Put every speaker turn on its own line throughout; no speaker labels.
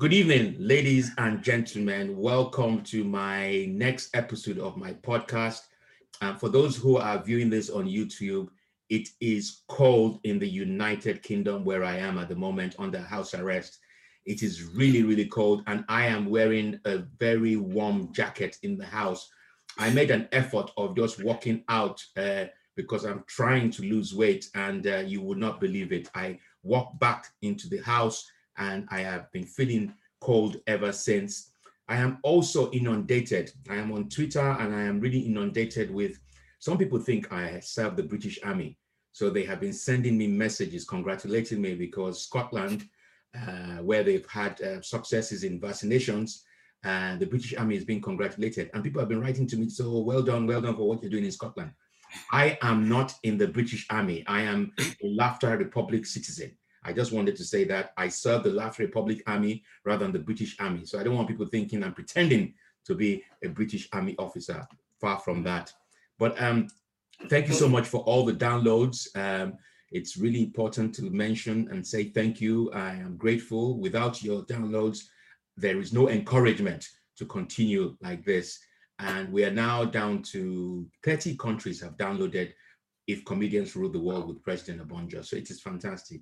Good evening, ladies and gentlemen. Welcome to my next episode of my podcast. For those who are viewing this on YouTube, it is cold in the United Kingdom where I am at the moment under house arrest. It is really, really cold, and I am wearing a very warm jacket in the house. I made an effort of just walking out uh, because I'm trying to lose weight, and uh, you would not believe it. I walked back into the house, and I have been feeling cold ever since. I am also inundated. I am on Twitter, and I am really inundated with. Some people think I serve the British Army, so they have been sending me messages congratulating me because Scotland uh, where they've had uh, successes in vaccinations. And the British Army is being congratulated. And people have been writing to me, so well done, well done for what you're doing in Scotland. I am not in the British Army. I am a Laughter Republic citizen. I just wanted to say that I serve the Laughter Republic Army rather than the British Army. So I don't want people thinking I'm pretending to be a British Army officer. Far from that. But um, thank you so much for all the downloads. Um, it's really important to mention and say thank you. I am grateful. Without your downloads, there is no encouragement to continue like this. And we are now down to 30 countries have downloaded If Comedians Rule the World with President Obonjo. So it is fantastic.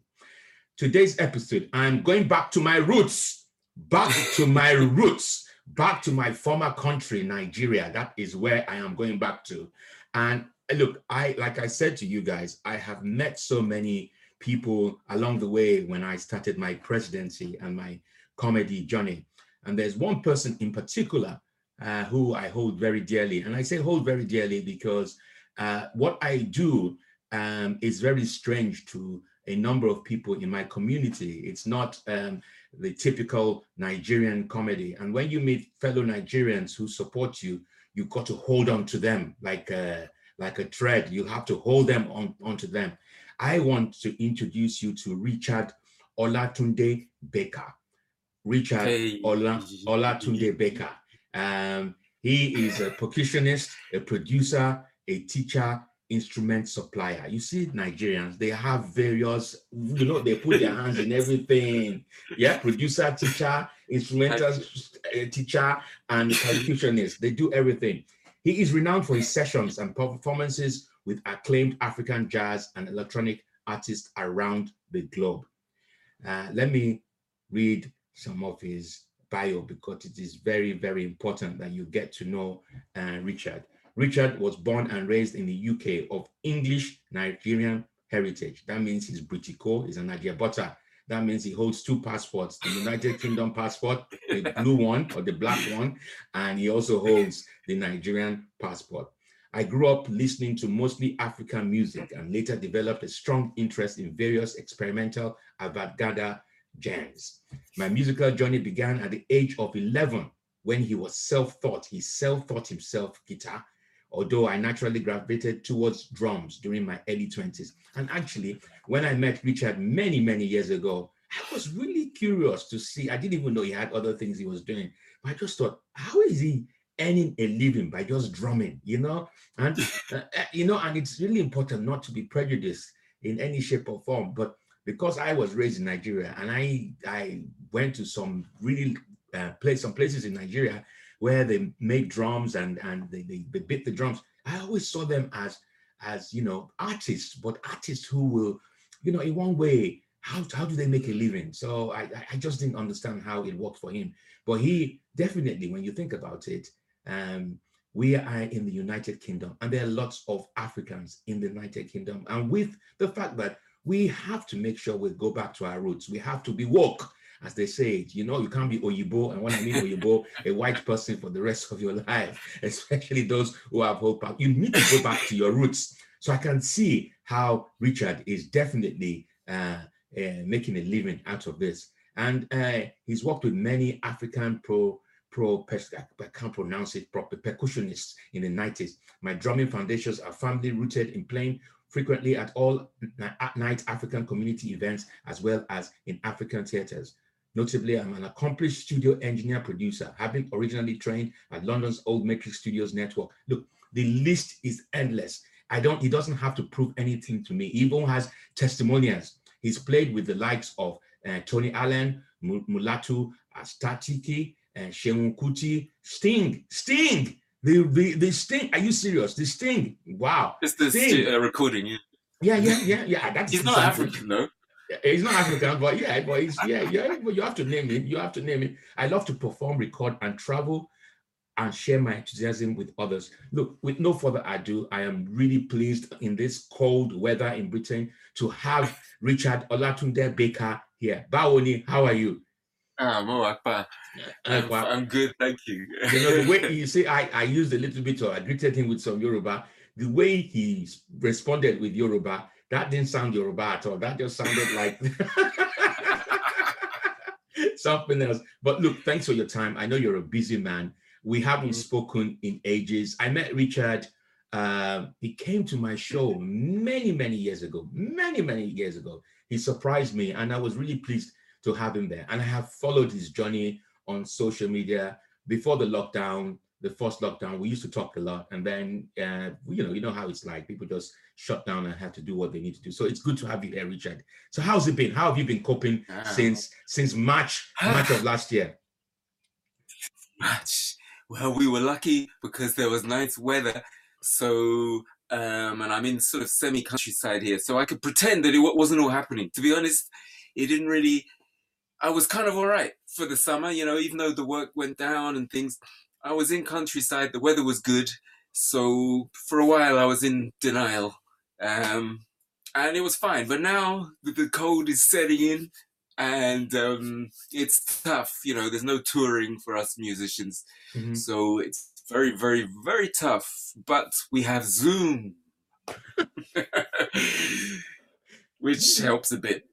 Today's episode, I'm going back to my roots, back to my roots, back to my former country, Nigeria. That is where I am going back to. And look, I like I said to you guys, I have met so many people along the way when I started my presidency and my comedy journey. And there's one person in particular uh, who I hold very dearly. And I say hold very dearly because uh, what I do um, is very strange to a number of people in my community. It's not um, the typical Nigerian comedy. And when you meet fellow Nigerians who support you, you've got to hold on to them like uh, like a thread. You have to hold them on onto them. I want to introduce you to Richard Olatunde Baker. Richard hey. Ola, Olatunde Baker. Um, he is a percussionist, a producer, a teacher, instrument supplier. You see, Nigerians, they have various, you know, they put their hands in everything. Yeah, producer, teacher, instrumental uh, teacher, and percussionist. They do everything. He is renowned for his sessions and performances with acclaimed African jazz and electronic artists around the globe. Uh, let me read some of his bio because it is very, very important that you get to know uh, Richard. Richard was born and raised in the UK of English Nigerian heritage. That means he's Britiko, he's an butter. That means he holds two passports, the United Kingdom passport, the blue one or the black one, and he also holds the Nigerian passport. I grew up listening to mostly African music and later developed a strong interest in various experimental avant-garde genres. My musical journey began at the age of 11 when he was self-taught. He self-taught himself guitar, although I naturally gravitated towards drums during my early 20s. And actually, when I met Richard many, many years ago, I was really curious to see. I didn't even know he had other things he was doing. But I just thought, how is he earning a living by just drumming, you know? And, uh, uh, you know, and it's really important not to be prejudiced in any shape or form. But because I was raised in Nigeria and I, I went to some really uh, place, some places in Nigeria where they make drums and, and they, they, they beat the drums, I always saw them as as you know artists, but artists who will, you know, in one way, how how do they make a living? So I I just didn't understand how it worked for him. But he definitely, when you think about it, um, we are in the United Kingdom, and there are lots of Africans in the United Kingdom, and with the fact that we have to make sure we go back to our roots. We have to be woke as they say You know, you can't be Oyibo, and when I mean Oyibo, a white person for the rest of your life, especially those who have hope. You need to go back to your roots. So I can see how Richard is definitely uh, uh, making a living out of this. And uh, he's worked with many African pro pro I can't pronounce it properly percussionists in the 90s. My drumming foundations are firmly rooted in playing frequently at all night African community events as well as in African theaters. Notably, I'm an accomplished studio engineer producer, having originally trained at London's Old Matrix Studios network. Look, the list is endless. I don't, he doesn't have to prove anything to me. He even has testimonials. He's played with the likes of uh, Tony Allen, Mulatu, Statiki, and Seun Kuti, Sting, Sting, the, the the Sting. Are you serious? The Sting. Wow.
It's the
Sting.
uh, recording. Yeah.
Yeah, yeah, yeah, yeah. That's
He's not. African though.
He's not African, but yeah, but he's yeah, yeah. But you have to name him. You have to name him. I love to perform, record, and travel, and share my enthusiasm with others. Look, with no further ado, I am really pleased in this cold weather in Britain to have Richard Olatunde Baker here. Bawoni, how are you?
Ah, Mo Akbar. I'm,
Uh,
I'm good, thank you.
you know the way you see, I I used a little bit, or I greeted him with some Yoruba. The way he responded with Yoruba, that didn't sound Yoruba at all. That just sounded like something else. But look, thanks for your time. I know you're a busy man. We haven't
Mhm.
spoken in ages. I met Richard. Uh, he came to my show many, many years ago. Many, many years ago. He surprised me, and I was really pleased to have him there. And I have followed his journey on social media before the lockdown, the first lockdown. We used to talk a lot, and then uh, you know, you know how it's like. People just shut down and have to do what they need to do. So it's good to have you here, Richard. So how's it been? How have you been coping
Ah.
since since March March of last year?
Match. Well, we were lucky because there was nice weather. So, um, and I'm in sort of semi countryside here, so I could pretend that it wasn't all happening. To be honest, it didn't really. I was kind of all right for the summer, you know, even though the work went down and things. I was in countryside, the weather was good. So, for a while, I was in denial. Um, and it was fine. But now the, the cold is setting in and um, it's tough. You know, there's no touring for us musicians.
Mhm.
So it's very, very, very tough. But we have Zoom, which helps a bit.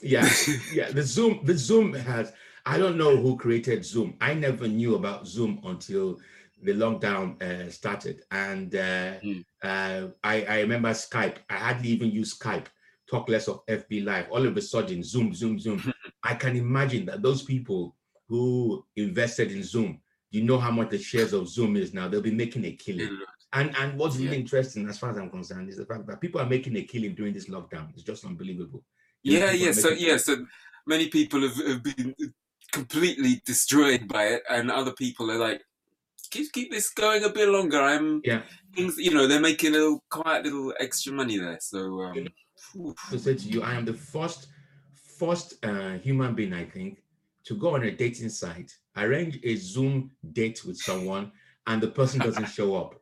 Yeah, yeah. The Zoom, the Zoom has. I don't know who created Zoom. I never knew about Zoom until the lockdown uh, started, and uh,
Hmm.
uh, I, I remember Skype. I hardly even use Skype. Talk less of FB Live. All of a sudden, Zoom, Zoom, Zoom. I can imagine that those people who invested in Zoom, you know how much the shares of Zoom is now. They'll be making a killing. And and what's really
Yeah.
interesting, as far as I'm concerned, is the fact that people are making a killing during this lockdown. It's just unbelievable. You
Yeah,
people
yeah. So yeah, so many people have, have been completely destroyed by it, and other people are like, keep keep this going a bit longer. I'm
Yeah.
things, you know, they're making a little quite little extra money there. So um,
You to say to you, I am the first first uh, human being, I think, to go on a dating site, arrange a Zoom date with someone, and the person doesn't show up.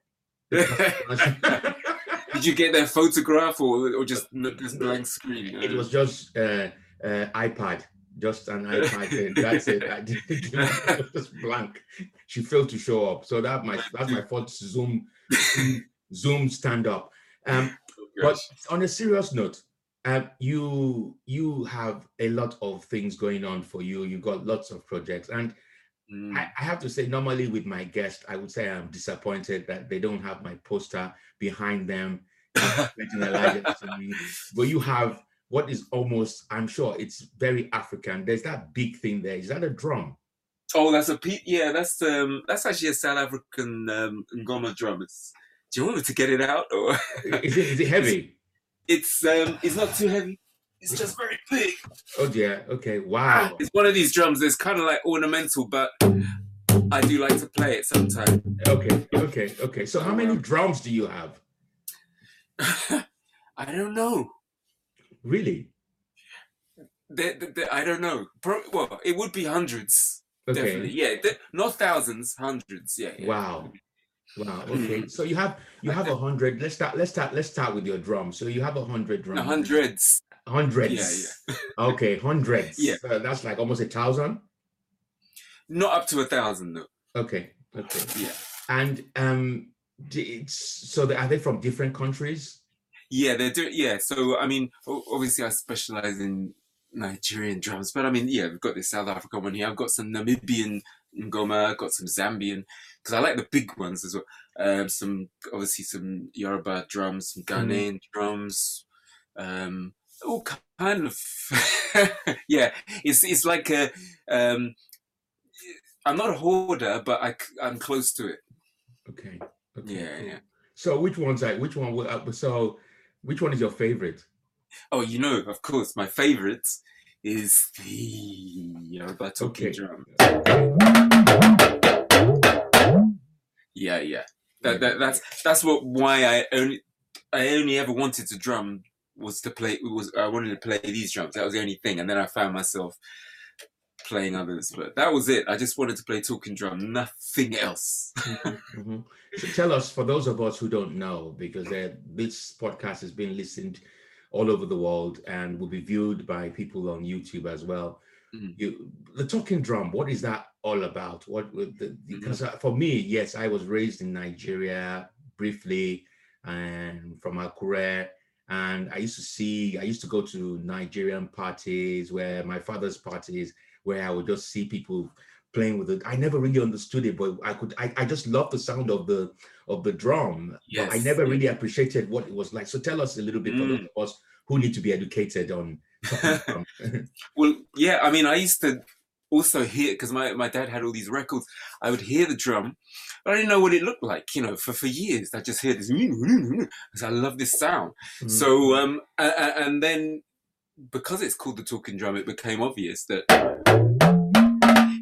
did you get their photograph or or just just blank screen?
it was just uh, uh, iPad, just an iPad. thing. That's it. I didn't, it just blank. She failed to show up. So that my that's my first Zoom Zoom stand up. Um, but on a serious note, um, you you have a lot of things going on for you. You've got lots of projects, and
Mm.
I, I have to say, normally with my guest, I would say I'm disappointed that they don't have my poster behind them. expecting Elijah to me. But you have what is almost, I'm sure it's very African. There's that big thing there. Is that a drum?
Oh, that's a pe- yeah. That's um that's actually a South African um, ngoma drum. It's, do you want me to get it out or?
Is it, is it heavy?
It's um it's not too heavy. It's just very big.
Oh dear. Okay. Wow.
It's one of these drums that's kind of like ornamental, but I do like to play it sometimes.
Okay. Okay. Okay. So how many drums do you have?
I don't know.
Really?
I don't know. Pro- well, it would be hundreds,
Okay.
definitely. Yeah, not thousands, hundreds. Yeah. yeah.
Wow. Wow. Okay. So you have you have a hundred. Let's start. Let's start. Let's start with your drum. So you have a hundred drums.
No, hundreds.
Hundreds.
Yeah,
Okay. Hundreds.
Yeah.
So that's like almost a thousand.
Not up to a thousand though.
Okay. Okay.
Yeah.
And um, it's so are they from different countries?
Yeah, they're doing. Yeah, so I mean, obviously, I specialize in Nigerian drums, but I mean, yeah, we've got this South African one here. I've got some Namibian ngoma, I've got some Zambian because I like the big ones as well. Um, some obviously some Yoruba drums, some Ghanaian drums, um, all kind of. yeah, it's it's like a. Um, I'm not a hoarder, but I, I'm close to it.
Okay. okay.
Yeah,
cool.
yeah.
So which one's like which one? will- uh, So which one is your favorite?
Oh, you know, of course, my favorite is the Yoruba talking
Okay.
drum. Yeah, yeah. That, that that's that's what why I only I only ever wanted to drum was to play was I wanted to play these drums. That was the only thing, and then I found myself playing others. But that was it. I just wanted to play talking drum, nothing else.
Mhm. So tell us, for those of us who don't know, because uh, this podcast has been listened all over the world and will be viewed by people on YouTube as well.
Mhm.
You, the talking drum, what is that all about? What the, because uh, for me, yes, I was raised in Nigeria briefly, and from Akure, and I used to see, I used to go to Nigerian parties where my father's parties, where I would just see people playing with it. I never really understood it, but I could I, I just love the sound of the of the drum. But I never really appreciated what it was like. So tell us a little bit for those
Mm.
of us who need to be educated on.
Well, yeah, I mean, I used to also hear because my, my dad had all these records. I would hear the drum, but I didn't know what it looked like. You know, for for years, I just hear this. Because I love this sound.
Mhm.
So, um, a- a- and then because it's called the talking drum, it became obvious that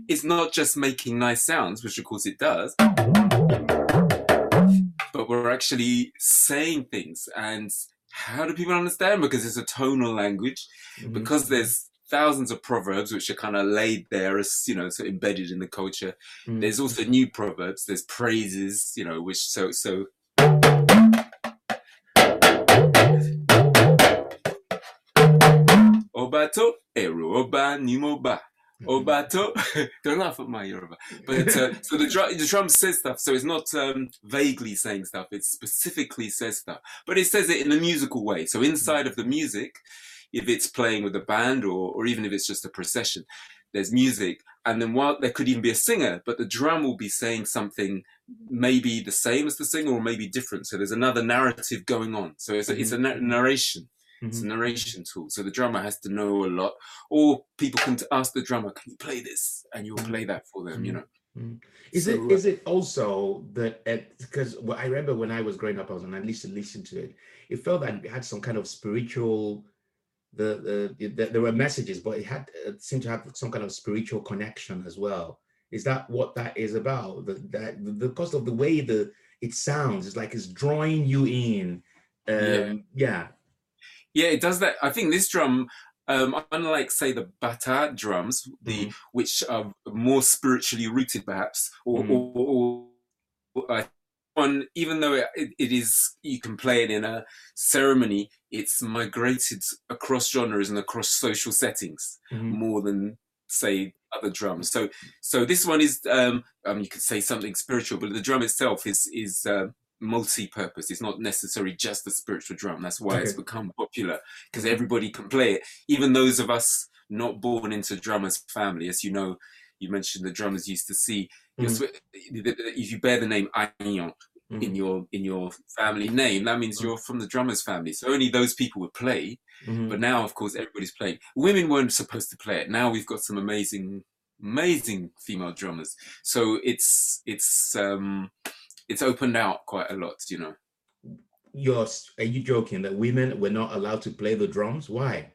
it's not just making nice sounds, which of course it does, but we're actually saying things. And how do people understand? Because it's a tonal language
Mhm.
because there's thousands of proverbs which are kind of laid there as you know so embedded in the culture
Mhm.
there's also new proverbs there's praises you know which so so obato eru oba nimoba
Mhm.
obato don't laugh at my yoruba. But uh, so the drum the drum says stuff so it's not um, vaguely saying stuff it specifically says stuff. But it says it in a musical way so inside of the music if it's playing with a band or, or even if it's just a procession there's music and then while there could even be a singer but the drum will be saying something maybe the same as the singer or maybe different. So there's another narrative going on. So it's a, it's a na- narration it's a
Mhm.
narration tool so the drummer has to know a lot or people can ask the drummer can you play this and you'll play that for them you know
Mhm. Is
So,
it
uh,
is it also that because well, I remember when I was growing up, I was and I listened listen to it. It felt like it had some kind of spiritual. The, the, the there were messages, but it had it seemed to have some kind of spiritual connection as well. Is that what that is about? The, that the, because of the way the it sounds, it's like it's drawing you in. Um, yeah.
Yeah, it does that. I think this drum, um, unlike say the bata drums, the
Mhm.
which are more spiritually rooted, perhaps, or,
Mhm.
or, or, or uh, one, even though it, it, is, you can play it in a ceremony. It's migrated across genres and across social settings
Mhm.
more than say other drums. So, so this one is, um, um, you could say something spiritual, but the drum itself is is. Uh, multi-purpose. It's not necessarily just a spiritual drum. That's why it's become popular because everybody can play it. Even those of us not born into drummers family as you know you mentioned the drummers used to see
Mhm.
if you bear the name Ayan in
Mhm.
your in your family name that means
Mhm.
you're from the drummers family. So only those people would play.
Mhm.
but now of course everybody's playing. Women weren't supposed to play it. Now we've got some amazing amazing female drummers. So it's it's um it's opened out quite a lot you know
You're are you joking that women were not allowed to play the drums? Why?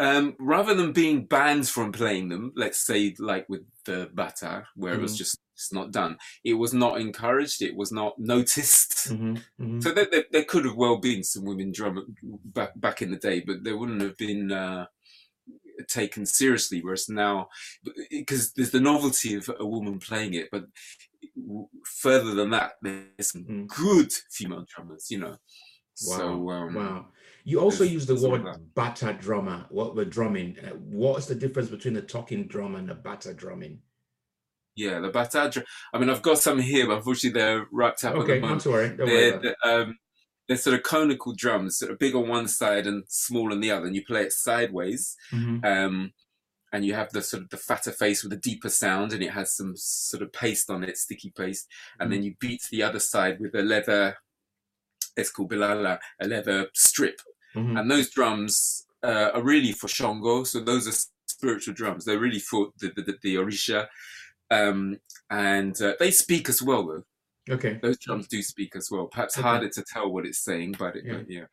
um, rather than being banned from playing them, let's say like with the bata, where it was
Mhm.
just it's not done, it was not encouraged, it was not noticed.
Mhm. Mhm.
So there, there, there could have well been some women drummer back back in the day, but they wouldn't have been uh, taken seriously. Whereas now, because there's the novelty of a woman playing it, but further than that, there's some
Mm.
good female drummers, you know. So um,
wow. You also use the word
that.
bata drummer. What we're drumming. Uh, what is the difference between the talking drum and the bata drumming?
Yeah, the bata. drum- I mean, I've got some here, but unfortunately they're wrapped up
Okay,
the
not to worry. Don't worry
They're,
it.
they're, um, they're sort of conical drums, sort of big on one side and small on the other, and you play it sideways.
Mhm.
Um, and you have the sort of the fatter face with a deeper sound, and it has some sort of paste on it, sticky paste. And then you beat the other side with a leather. It's called bilala, a leather strip.
Mhm.
And those drums uh, are really for Shango. So those are spiritual drums. They're really for the the, the, the Orisha. Um, and uh, they speak as well, though.
Okay.
Those drums do speak as well. Perhaps
Okay.
harder to tell what it's saying, but, it,
Yeah.
but yeah.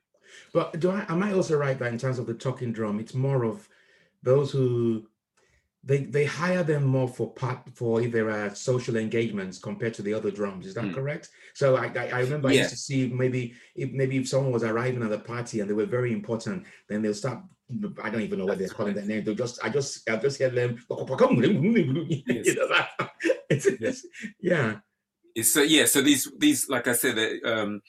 But do I am I also right that in terms of the talking drum, it's more of those who they they hire them more for part for if there are social engagements compared to the other drums. Is that
Mm.
correct? So I I, I remember I used to see maybe if maybe if someone was arriving at the party and they were very important, then they'll start. I don't even know what they're calling their name. They'll just I just I just hear them. You know that? It's, it's, yeah.
It's so yeah. So these these like I said, uh, um,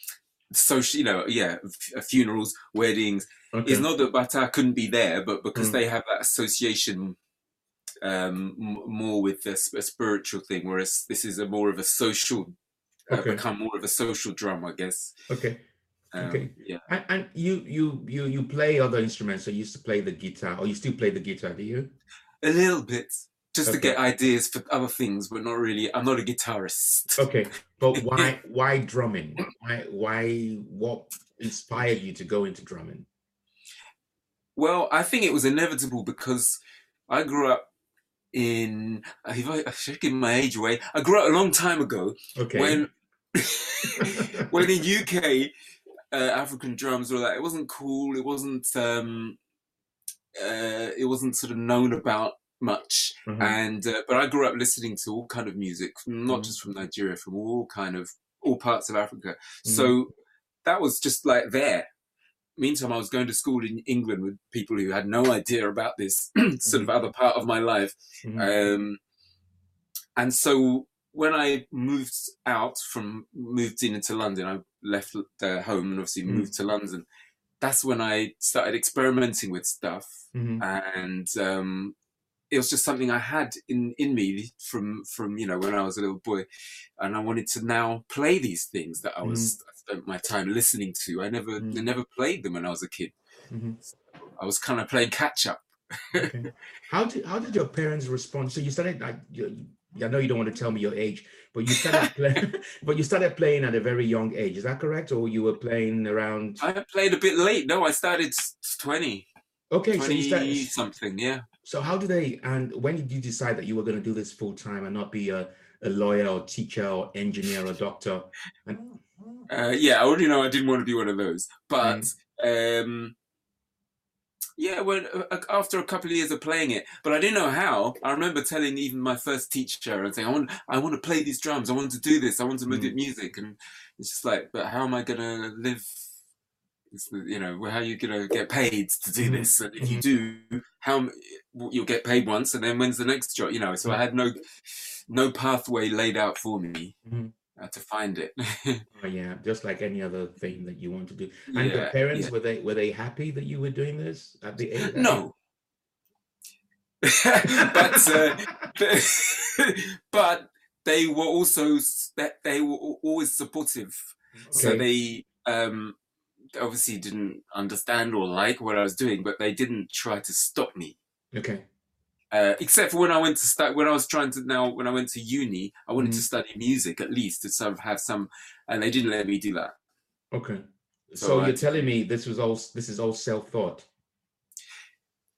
social. You know, yeah, f- funerals, weddings.
Okay.
It's not that Bata couldn't be there, but because
Mm.
they have that association um, m- more with the sp- a spiritual thing, whereas this is a more of a social, uh,
Okay.
become more of a social drum, I guess.
okay.
Um,
Okay.
Yeah.
And, and you you you you play other instruments. So you used to play the guitar, or you still play the guitar, do you?
A little bit, just to get ideas for other things, but not really. I'm not a guitarist.
Okay, but why why drumming? Why why what inspired you to go into drumming?
Well, I think it was inevitable because I grew up in. If I, I should give my age away. I grew up a long time ago
Okay.
when when in UK uh, African drums were like it wasn't cool. It wasn't. Um, uh, it wasn't sort of known about much.
Mhm,
And uh, but I grew up listening to all kind of music, not
Mhm.
just from Nigeria, from all kind of all parts of Africa.
Mm-hmm.
So that was just like there. Meantime, I was going to school in England with people who had no idea about this sort of other part of my life.
mhm,
Um, and so when I moved out from moved in into London, I left uh, home and obviously
Mm.
moved to London. That's when I started experimenting with stuff,
mhm,
and um, it was just something I had in in me from from you know when I was a little boy, and I wanted to now play these things that I was I spent my time listening to. I never
Mm.
I never played them when I was a kid.
mhm.
I was kind of playing catch up.
Okay. How did how did your parents respond? So you started. I, you, I know you don't want to tell me your age, but you started playing. but you started playing at a very young age. Is that correct, or you were playing around?
I played a bit late. No, I started twenty.
Okay, so you started.
something, yeah.
So how did they? And when did you decide that you were going to do this full time and not be a, a lawyer or teacher or engineer or doctor? And
Uh, yeah, I already know I didn't want to be one of those. But
Mm.
um, yeah, when uh, after a couple of years of playing it, but I didn't know how. I remember telling even my first teacher and saying, "I want, I want to play these drums. I want to do this. I want to
Mm.
make music." And it's just like, but how am I gonna live? It's, you know, how are you gonna get paid to do
Mhm.
this? And if you do, how you'll get paid once, and then when's the next job? You know, so I had no, no pathway laid out for me.
Mhm.
Had to find it.
Oh, yeah, just like any other thing that you want to do. And your parents
yeah.
were they were they happy that you were doing this at the age?
No. but uh, but they were also that they were always supportive. So they um, obviously didn't understand or like what I was doing, but they didn't try to stop me.
Okay.
Uh, except for when I went to start, when I was trying to now, when I went to uni, I wanted to
Mhm.
study music at least to sort of have some, and they didn't let me do that.
Okay. So,
So
you're telling me this was all this is all self thought.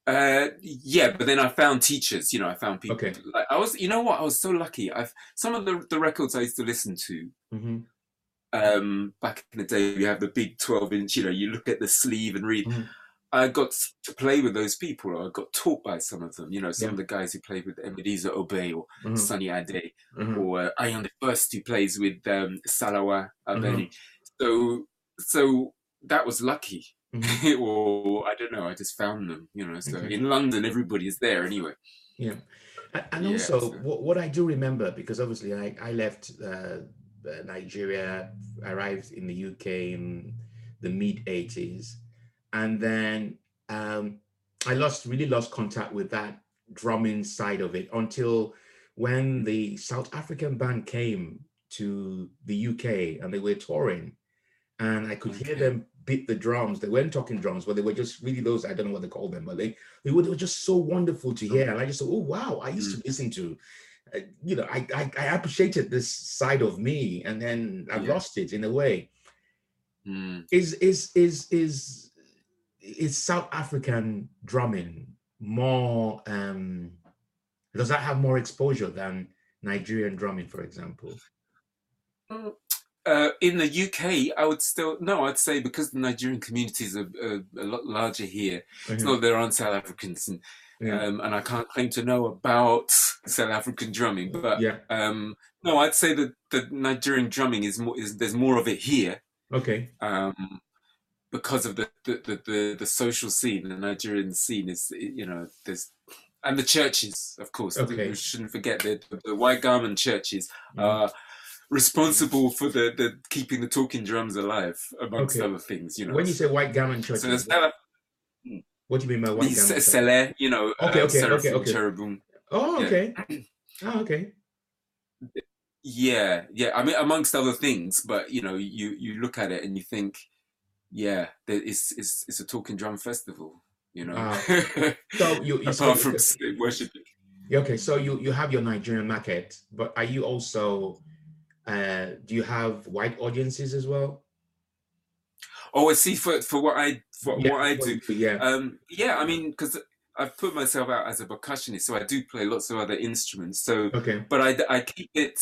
Uh, yeah, but then I found teachers. You know, I found people.
Okay.
Like I was, you know what? I was so lucky. I've some of the the records I used to listen to.
hmm
Um, back in the day, you have the big twelve inch. You know, you look at the sleeve and read.
Mhm.
I got to play with those people. or I got taught by some of them. You know, some
Yeah.
of the guys who played with Ebenezer Obey or
hmm
Sunny Ade
hmm
or uh, Ayan the First who plays with um, Salawa Abeni.
Mm-hmm.
So, so that was lucky.
hmm
or I don't know. I just found them. You know, so in London, everybody is there anyway.
Yeah. And,
Yeah,
also,
so-
what, what I do remember, because obviously I, I left uh, uh, Nigeria, arrived in the UK in the mid 80s, and then um, I lost really lost contact with that drumming side of it until when the South African band came to the UK and they were touring, and I could hear them beat the drums. They weren't talking drums, but they were just really those I don't know what they call them, but they they were, they were just so wonderful to hear. And I just thought, oh wow, I used to listen to, uh, you know, I, I I appreciated this side of me, and then I've
Yeah.
lost it in a way.
Mm.
Is is is is is South African drumming more? um Does that have more exposure than Nigerian drumming, for example?
Uh, in the UK, I would still no. I'd say because the Nigerian communities are, are a lot larger here. It's
Mhm.
not there aren't South Africans, and
Yeah.
um, and I can't claim to know about South African drumming. But
yeah.
um, no, I'd say that the Nigerian drumming is more is there's more of it here
Okay.
um, because of the the, the the the social scene. The Nigerian scene is you know there's and the churches, of course.
Okay.
We shouldn't forget that the white garment churches
Mm.
are responsible for the, the keeping the talking drums alive, amongst
Okay.
other things. You know.
When you say white garment
so
churches,
there's
what, what do you mean by white garment?
Sele, you know,
Okay,
uh,
okay,
Seraphim,
okay, okay.
Cherubim.
Oh,
Yeah.
okay. Oh, okay.
Yeah, yeah. I mean, amongst other things, but you know, you you look at it and you think, yeah, there- it's it's it's a talking drum festival. You know,
Wow. So you, you
apart from worship.
Yeah, Okay, so you you have your Nigerian market, but are you also uh do you have white audiences as well?
Oh, I see. For for what I for
Yeah,
what I do,
Yeah.
um, yeah. I mean, because I've put myself out as a percussionist, so I do play lots of other instruments. So,
Okay.
but I I keep it.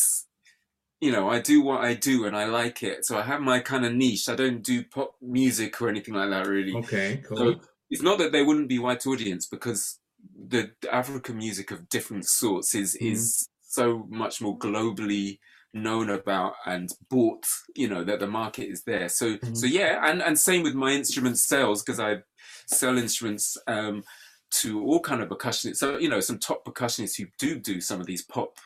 You know, I do what I do and I like it. So I have my kind of niche. I don't do pop music or anything like that, really.
Okay,
So
cool.
it's not that there wouldn't be white audience because the African music of different sorts is
Mhm.
is so much more globally known about and bought. You know that the market is there. So so
Mhm.
yeah, and and same with my instrument sales because I sell instruments um, to all kind of percussionists. So you know some top percussionists who do do some of these pop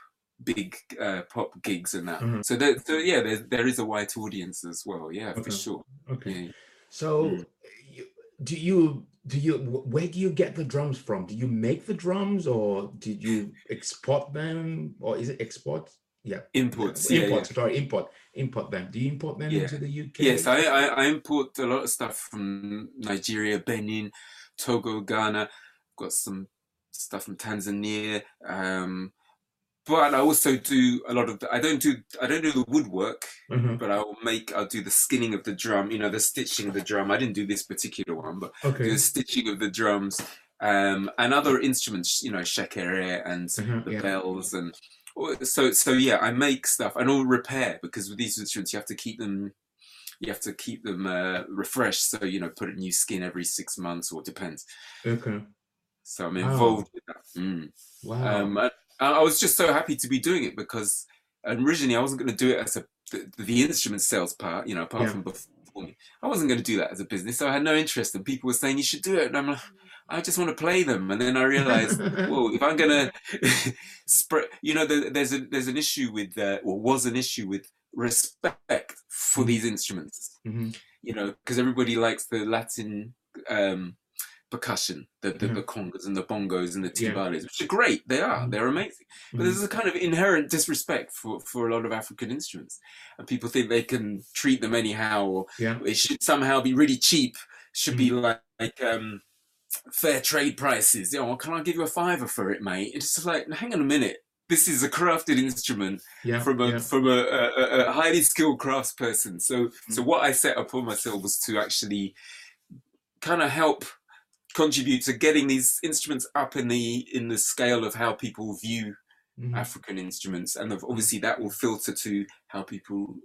big uh, pop gigs and that.
Mhm.
So there, so yeah, there there is a white audience as well. Yeah,
Okay.
for sure.
Okay.
Yeah.
So
Mm.
you, do you do you where do you get the drums from? Do you make the drums or did you export them or is it export? Yeah.
Imports. Yeah,
import,
yeah.
sorry, import, import them. Do you import them
Yeah.
into the UK?
Yes, I, I, I import a lot of stuff from Nigeria, Benin, Togo, Ghana. Got some stuff from Tanzania. Um, but I also do a lot of. The, I don't do. I don't do the woodwork,
Mhm.
but I will make. I'll do the skinning of the drum. You know, the stitching of the drum. I didn't do this particular one, but
Okay.
the stitching of the drums um, and other instruments. You know, shekere and
Uh-huh,
the
yeah.
bells and so so yeah i make stuff and all repair because with these instruments you have to keep them you have to keep them uh, refreshed so you know put a new skin every six months or it depends
Okay.
so i'm
Wow.
involved with that mm.
Wow.
um, I, I was just so happy to be doing it because originally i wasn't going to do it as a the, the instrument sales part you know apart
Yeah.
from performing i wasn't going to do that as a business so i had no interest and people were saying you should do it and i'm like i just want to play them and then i realized well, if I'm gonna spread, you know, there, there's a there's an issue with, uh, or was an issue with respect for
Mhm.
these instruments.
Mhm.
You know, because everybody likes the Latin um, percussion, the the,
Mhm.
the congas and the bongos and the
Yeah.
timbales, which are great. They are.
Mhm.
They're amazing. But
Mhm.
there's a kind of inherent disrespect for for a lot of African instruments, and people think they can treat them anyhow, or
Yeah.
it should somehow be really cheap. Should be like, like um, fair trade prices. You know, can I give you a fiver for it, mate? It's just like, hang on a minute. This is a crafted instrument
Yeah.
from a
yeah.
from a, a, a highly skilled craftsperson. So
Mm.
so what I set up for myself was to actually kind of help contribute to getting these instruments up in the in the scale of how people view
Mhm.
African instruments, and obviously that will filter to how people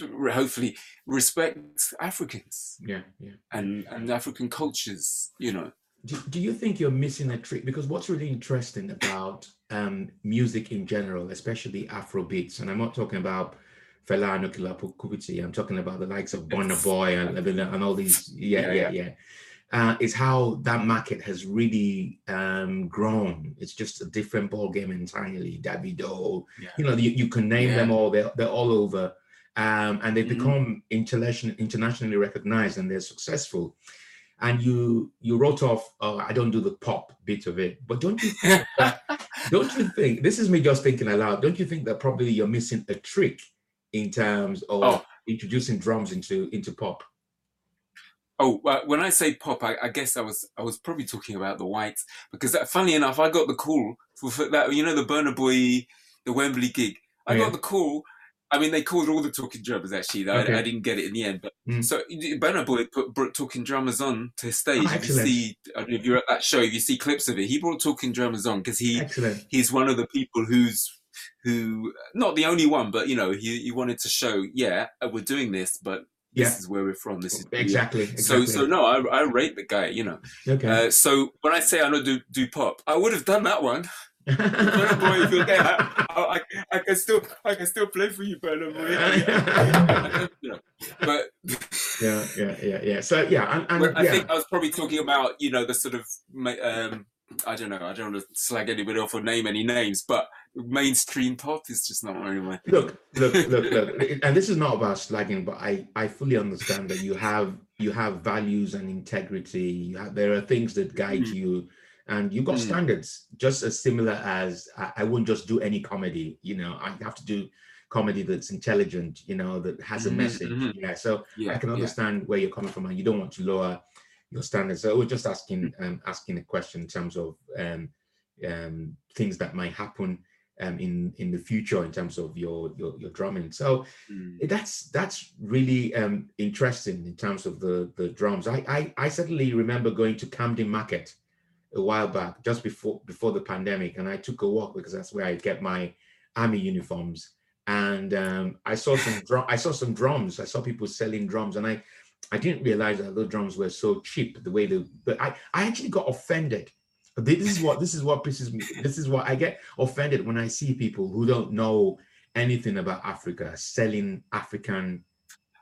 hopefully respect Africans
Yeah. Yeah.
and and African cultures. You know.
Do, do you think you're missing a trick? Because what's really interesting about um, music in general, especially Afro beats, and I'm not talking about Fela Anikulapo Kuti, I'm talking about the likes of Burna Boy and, and all these, yeah,
Yeah,
yeah, yeah. Uh, is how that market has really um, grown. It's just a different ball game entirely. Davido,
Yeah.
you know, you, you can name
Yeah.
them all. They're, they're all over, um, and they've
Mhm.
become international, internationally recognized, and they're successful and you you wrote off oh i don't do the pop bit of it but don't you don't you think this is me just thinking aloud don't you think that probably you're missing a trick in terms of
Oh.
introducing drums into into pop
Oh, when I say pop, I, I guess I was I was probably talking about the whites because, that, funny enough, I got the call for, for that. You know, the Burna Boy, the Wembley gig. I
Yeah.
got the call. I mean, they called all the talking drummers actually. I,
Okay.
I didn't get it in the end, but
Mm.
so Burna Boy put brought talking drummers on to stage.
Oh,
if you see, I don't know if you're at that show, if you see clips of it, he brought talking drummers on because he
excellent
he's one of the people who's who not the only one, but you know, he he wanted to show, yeah, we're doing this, but this yeah. is where we're from. This is
exactly,
exactly. So so no, I, I rate the guy. You know.
Okay.
Uh, so when I say I don't do do pop, I would have done that one. Burna Boy, if you're there, I, I, I, can still I can still play for you, Burna Boy. you know, but
yeah, yeah, yeah, yeah. So yeah, and, and
I
yeah.
think I was probably talking about you know the sort of um, I don't know. I don't want to slag anybody off or name any names, but mainstream pop is just not really my
thing. Look, look, look, look. And this is not about slagging, but I, I fully understand that you have you have values and integrity. You have, there are things that guide mm. you, and you got mm. standards just as similar as I, I wouldn't just do any comedy. You know, I have to do comedy that's intelligent. You know, that has a mm-hmm, message. Mm-hmm. Yeah, so yeah, I can understand yeah. where you're coming from, and you don't want to lower your standards. So we're just asking um, asking a question in terms of um, um, things that might happen um, in in the future in terms of your your, your drumming. So mm. that's that's really um, interesting in terms of the the drums. I, I I certainly remember going to Camden Market a while back, just before before the pandemic, and I took a walk because that's where I get my army uniforms. And um, I saw some drum. I saw some drums. I saw people selling drums, and I I didn't realize that those drums were so cheap the way they but I, I actually got offended. This is what this is what pisses me. This is what I get offended when I see people who don't know anything about Africa selling African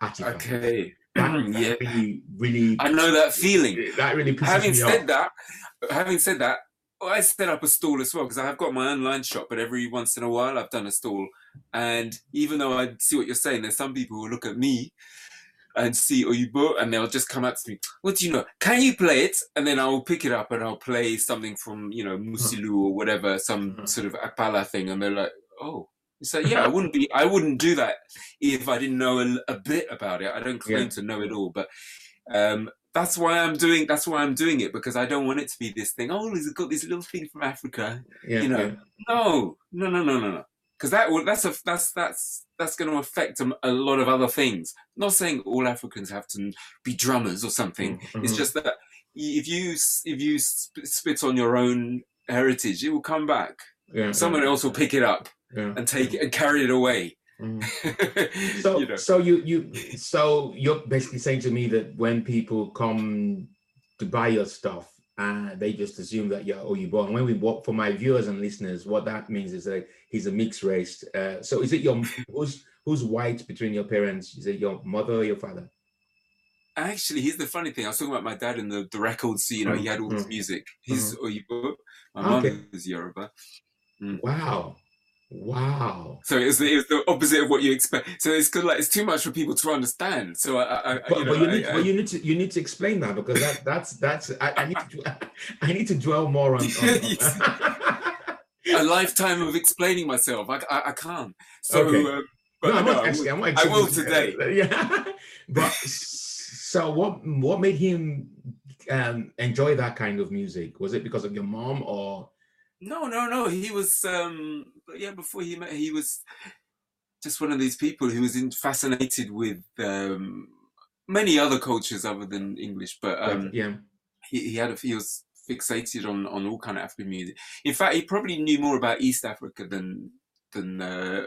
artifacts.
Okay. That,
yeah. really, really
I know that feeling.
That really pisses
having
me
said
off.
that, having said that, I set up a stall as well because I have got my online shop, but every once in a while I've done a stall. And even though I see what you're saying, there's some people who look at me and see Oyibo, and they'll just come up to me. What do you know? Can you play it? And then I'll pick it up and I'll play something from you know Musiliu or whatever, some mm-hmm. sort of Apala thing, and they're like, oh. So yeah, I wouldn't be, I wouldn't do that if I didn't know a, a bit about it. I don't claim yeah. to know it all, but um, that's why I'm doing. That's why I'm doing it because I don't want it to be this thing. Oh, he's got this little thing from Africa. Yeah, you know, yeah. no, no, no, no, no, no because that that's a that's that's that's going to affect a, lot of other things. I'm not saying all Africans have to be drummers or something. Mm-hmm. It's just that if you if you spit on your own heritage, it will come back. Yeah, Someone yeah. else will pick it up yeah. and take it and carry it away.
Mm. so, you know. so you you so you're basically saying to me that when people come to buy your stuff, uh, they just assume that you're Oyibo. And when we walk for my viewers and listeners, what that means is that he's a mixed race. Uh, so is it your who's who's white between your parents? Is it your mother or your father?
Actually, here's the funny thing. I was talking about my dad and the, the records. You know, mm-hmm. he had all this mm. music. He's mm-hmm. Oyibo. My okay. mom is Yoruba.
Mm. Wow. Wow.
So it's the, it's the opposite of what you expect. So it's good, like it's too much for people to understand. So I, I
but,
you,
know, but you need, I, but you need to you need to explain that because that that's that's I, I need to I need to dwell more on. on
a lifetime of explaining myself. I, I, I can't. So,
okay. but no, I'm not actually, I'm not
I will today.
Yeah. but so what what made him um, enjoy that kind of music? Was it because of your mom or?
No, no, no. He was, um, yeah, before he met, he was just one of these people who was in, fascinated with um, many other cultures other than English. But um,
yeah,
he, he had a, he was fixated on, on all kind of African music. In fact, he probably knew more about East Africa than than uh,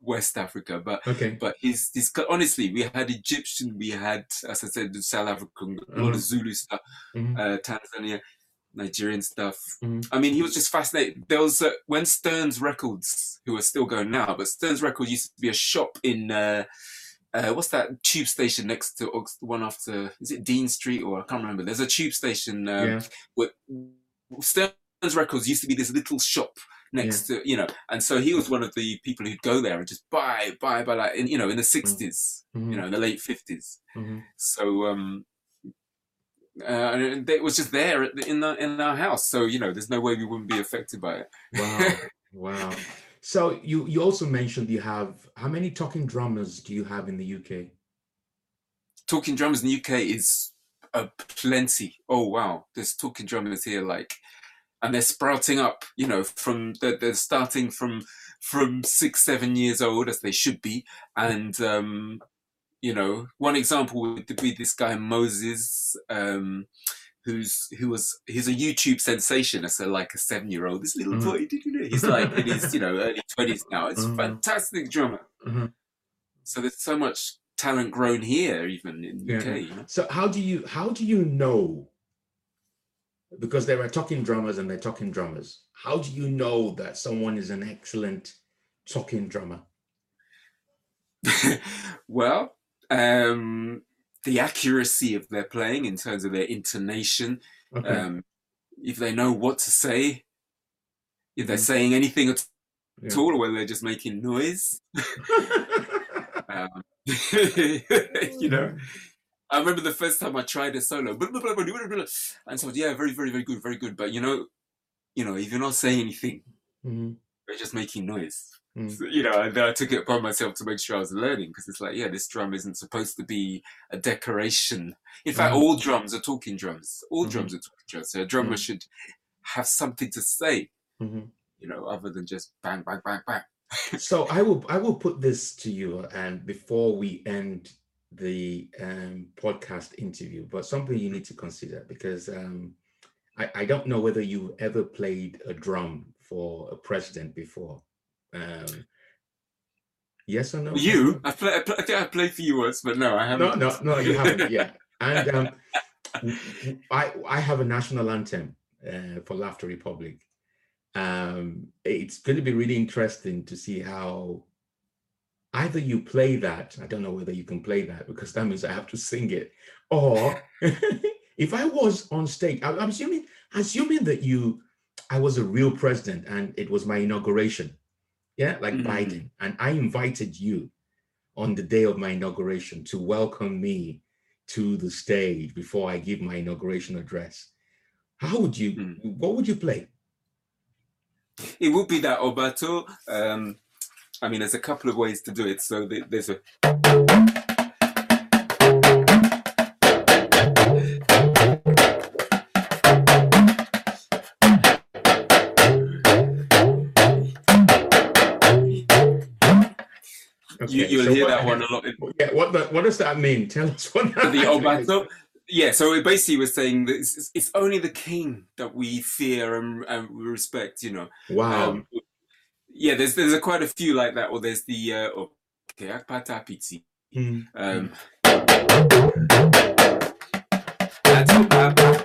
West Africa. But
okay.
but he's, he's honestly, we had Egyptian, we had, as I said, South African, mm-hmm. a lot of mm-hmm. Zulu stuff, mm-hmm. uh, Tanzania. Nigerian stuff. Mm-hmm. I mean, he was just fascinated. There was uh, when Stern's Records, who are still going now, but Stern's Records used to be a shop in uh, uh, what's that tube station next to the one after? Is it Dean Street or I can't remember. There's a tube station. Um, yeah. Where Stern's Records used to be this little shop next yeah. to you know, and so he was one of the people who'd go there and just buy, buy, buy, like in you know in the 60s mm-hmm. you know, in the late 50s mm-hmm. So um, uh, and it was just there in the in our house. So you know, there's no way we wouldn't be affected by it.
Wow, wow. So you you also mentioned you have how many talking drummers do you have in the UK?
Talking drummers in the UK is a plenty. Oh wow, there's talking drummers here like, and they're sprouting up. You know, from they're, they're starting from from six seven years old as they should be, and um, you know, one example would be this guy Moses, um, who's who was he's a YouTube sensation as a like a seven year old. This little mm-hmm. boy, did you know? He's like in his you know early twenties now. It's mm-hmm. fantastic drummer. Mm-hmm. So there's so much talent grown here, even in the
Yeah.
UK. You know?
So how do you how do you know? Because there are talking drummers and they're talking drummers. How do you know that someone is an excellent talking drummer?
well, um, the accuracy of their playing in terms of their intonation,
Okay.
um, if they know what to say, if they're
Mhm.
saying anything at
Yeah.
all, or whether they're just making noise. Um, you know, I remember the first time I tried a solo, and so yeah, very, very, very good, very good. But you know, you know, if you're not saying anything,
Mhm.
you're just making noise.
Mm.
So, you know, and then I took it upon myself to make sure I was learning because it's like, yeah, this drum isn't supposed to be a decoration. In fact,
Mhm.
all drums are talking drums. All
Mhm.
drums are talking drums. So a drummer
Mhm.
should have something to say,
Mhm.
you know, other than just bang, bang, bang, bang.
So I will I will put this to you and before we end the um, podcast interview, but something you need to consider because um, I, I don't know whether you've ever played a drum for a president before. Um, yes or no?
You, I, play, I, play, I I played for you once, but no, I haven't.
no, no, you haven't. Yeah, and um, I I have a national anthem uh, for Laughter Republic. Um, it's going to be really interesting to see how either you play that. I don't know whether you can play that because that means I have to sing it, or if I was on stage, I- I'm assuming assuming that you, I was a real president and it was my inauguration, yeah, like
Mhm.
Biden, and I invited you on the day of my inauguration to welcome me to the stage before I give my inauguration address. How would you?
Mm.
What would you play?
It would be that Obato. Um, I mean, there's a couple of ways to do it. So the- there's a. You,
Okay,
you'll
so
hear that one a lot.
Yeah, what the, what does that mean? Tell us what that
the
is.
Obato. Yeah, so it basically was saying that it's, it's only the king that we fear and, and respect, you know.
Wow.
Um, yeah, there's there's a, quite a few like that. Or there's the uh, okay, Akpata Piti.
Mm.
Um, That's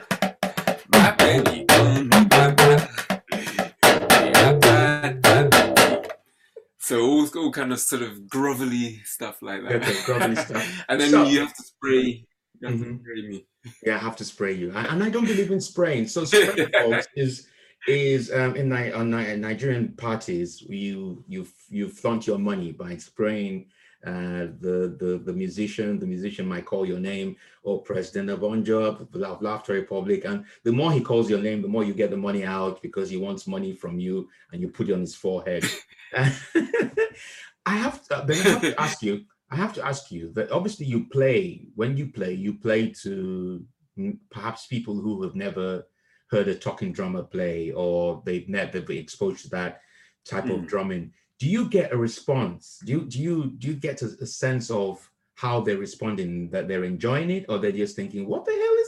So all, all kind of sort of grovelly stuff like that.
Okay, grovelly stuff.
and then
So-
you have to spray. You have
Mhm.
to spray me.
Yeah, I have to spray you, and, I don't believe in spraying. So spraying, folks, is is um, in Ni- on Ni- Nigerian parties you you you flaunt your money by spraying uh, the the the musician. The musician might call your name or President of Onjob, Laugh- Laughter Republic, and the more he calls your name, the more you get the money out because he wants money from you, and you put it on his forehead. I have to, then I have to ask you. I have to ask you that obviously you play when you play, you play to mm, perhaps people who have never heard a talking drummer play or they've never been exposed to that type of
Mm.
drumming. Do you get a response? Do you do you do you get a, a sense of how they're responding that they're enjoying it or they're just thinking, what the hell is?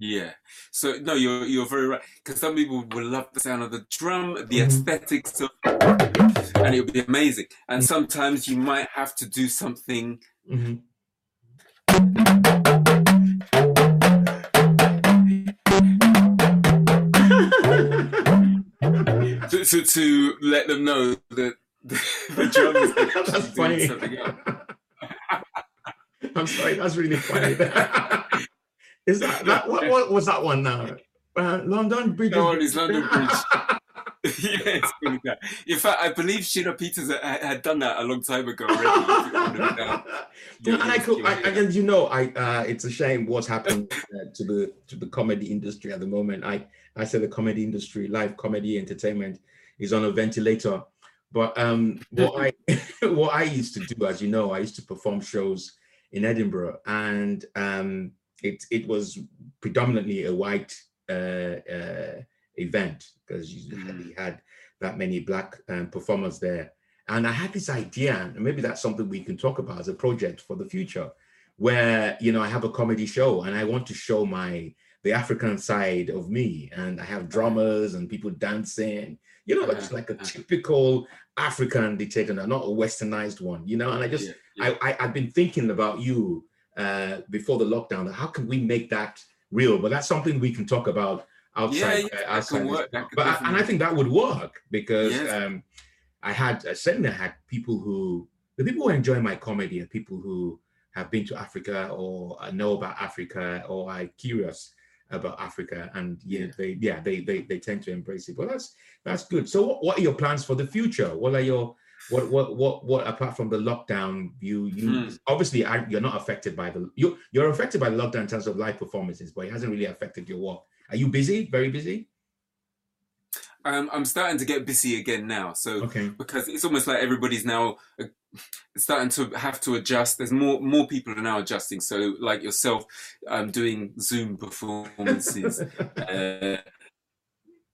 Yeah. So no, you're you're very right. Because some people will love the sound of the drum, the
Mhm.
aesthetics of, and it'll be amazing. And
Mhm.
sometimes you might have to do something.
Mhm.
To, to, to let them know that the, the drum is
That's
actually
funny.
something else.
I'm sorry, that's really funny. Is that, that what, what was that one now? Uh, London Bridge.
That one is London Bridge. yeah, it's really that. In fact, I believe Sheila Peters had, done that a long time ago already.
Yeah, and I
you-
could, I, and you know, I uh, it's a shame what's happened uh, to the to the comedy industry at the moment. I I say the comedy industry, live comedy entertainment, is on a ventilator. But um, what I what I used to do, as you know, I used to perform shows in Edinburgh, and um, it it was predominantly a white uh, uh, event because you
Mm.
had that many black um, performers there. And I had this idea, and maybe that's something we can talk about as a project for the future, where you know I have a comedy show and I want to show my the African side of me, and I have drummers and people dancing. You know, it's like a typical African dictator, not a westernized one. You know, and I just yeah, yeah. I, I I've been thinking about you uh, before the lockdown. How can we make that real? But that's something we can talk about outside. Yeah, uh, outside but I, and I think that would work because yes. um, I had uh, certainly had people who the people who enjoy my comedy are people who have been to Africa or know about Africa or are curious about Africa, and yeah, they yeah they they they tend to embrace it. But that's that's good. So, what, what are your plans for the future? What are your what what what what apart from the lockdown you you hmm. obviously you're not affected by the you you're affected by the lockdown in terms of live performances but it hasn't really affected your work are you busy very busy
um, I'm starting to get busy again now. So okay. because it's almost like everybody's now uh, starting to have to adjust. There's more more people are now adjusting. So like yourself, um, doing Zoom performances. uh,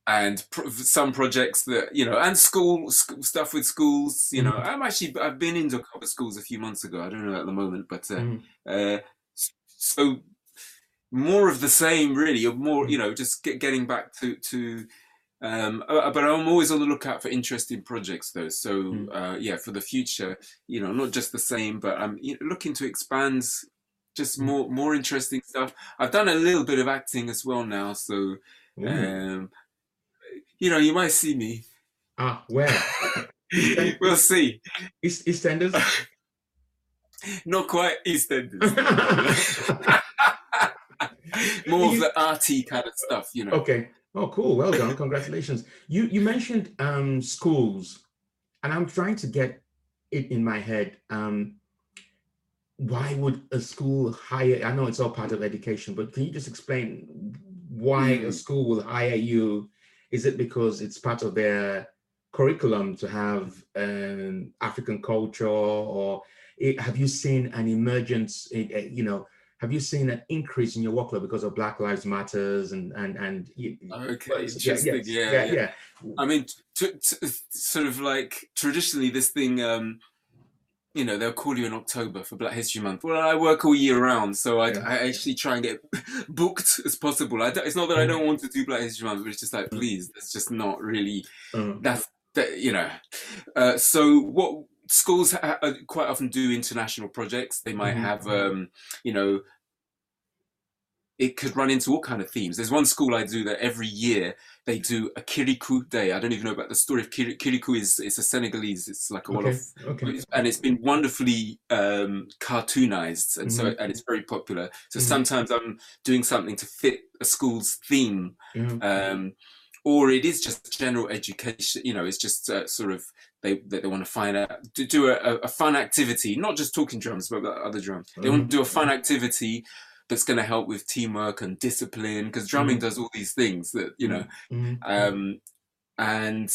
and some projects that you know, and school sc- stuff with schools. You know, mm-hmm. I'm actually I've been into a couple of schools a few months ago. I don't know at the moment, but uh, mm-hmm. uh, so more of the same, really, or more mm-hmm. you know, just get, getting back to to. Um, uh, but I'm always on the lookout for interesting projects, though. So mm. uh, yeah, for the future, you know, not just the same, but I'm looking to expand just mm. more more interesting stuff. I've done a little bit of acting as well now, so um, you know, you might see me.
Ah, where?
we'll see.
East EastEnders?
Not quite EastEnders. More of the arty kind of stuff, you know.
Okay. Oh, cool. Well done. Congratulations. You you mentioned um, schools, and I'm trying to get it in my head. Um, why would a school hire? I know it's all part of education, but can you just explain why mm. a school will hire you is it because it's part of their curriculum to have um, African culture, or it, have you seen an emergence? You know, have you seen an increase in your workload because of Black Lives Matters and and and?
Okay, interesting. Yeah, yeah, yeah. yeah. I mean, t- t- sort of like traditionally, this thing. Um, you know, they'll call you in October for Black History Month. Well, I work all year round, so I, yeah. I actually try and get booked as possible. it's not that I don't want to do Black History Month, but it's just like, please, that's just not really, mm. that's, that, you know. Uh, so what schools ha- quite often do international projects. They might mm-hmm. have, um, you know, it could run into all kind of themes. There's one school I do that every year they do a Kirikou Day. I don't even know about the story of Kir- Kirikou. is It's a Senegalese. It's like a okay. of, okay. and it's been wonderfully um, cartoonized, and mm-hmm. so and it's very popular. So mm-hmm. sometimes I'm doing something to fit a school's theme, mm-hmm. um, or it is just general education. You know, it's just uh, sort of they they want to find out to do a, a, fun activity, not just talking drums, but other drums. They want to do a fun activity that's going to help with teamwork and discipline because drumming mm. does all these things that you know mm. um, and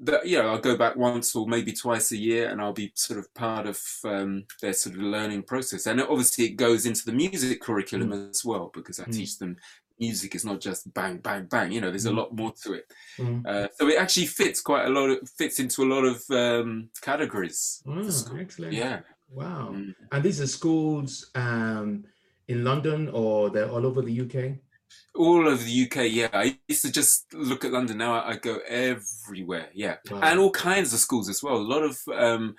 that you know I'll go back once or maybe twice a year and I'll be sort of part of um, their sort of learning process and obviously it goes into the music curriculum mm. as well because I mm. teach them music is not just bang bang bang you know there's a mm. lot more to it mm. uh, so it actually fits quite a lot of fits into a lot of um, categories
oh, excellent yeah wow and these are schools um, in London or they're all over the UK?
All over the UK, yeah. I used to just look at London. Now I, go everywhere, yeah, wow. and all kinds of schools as well. A lot of um,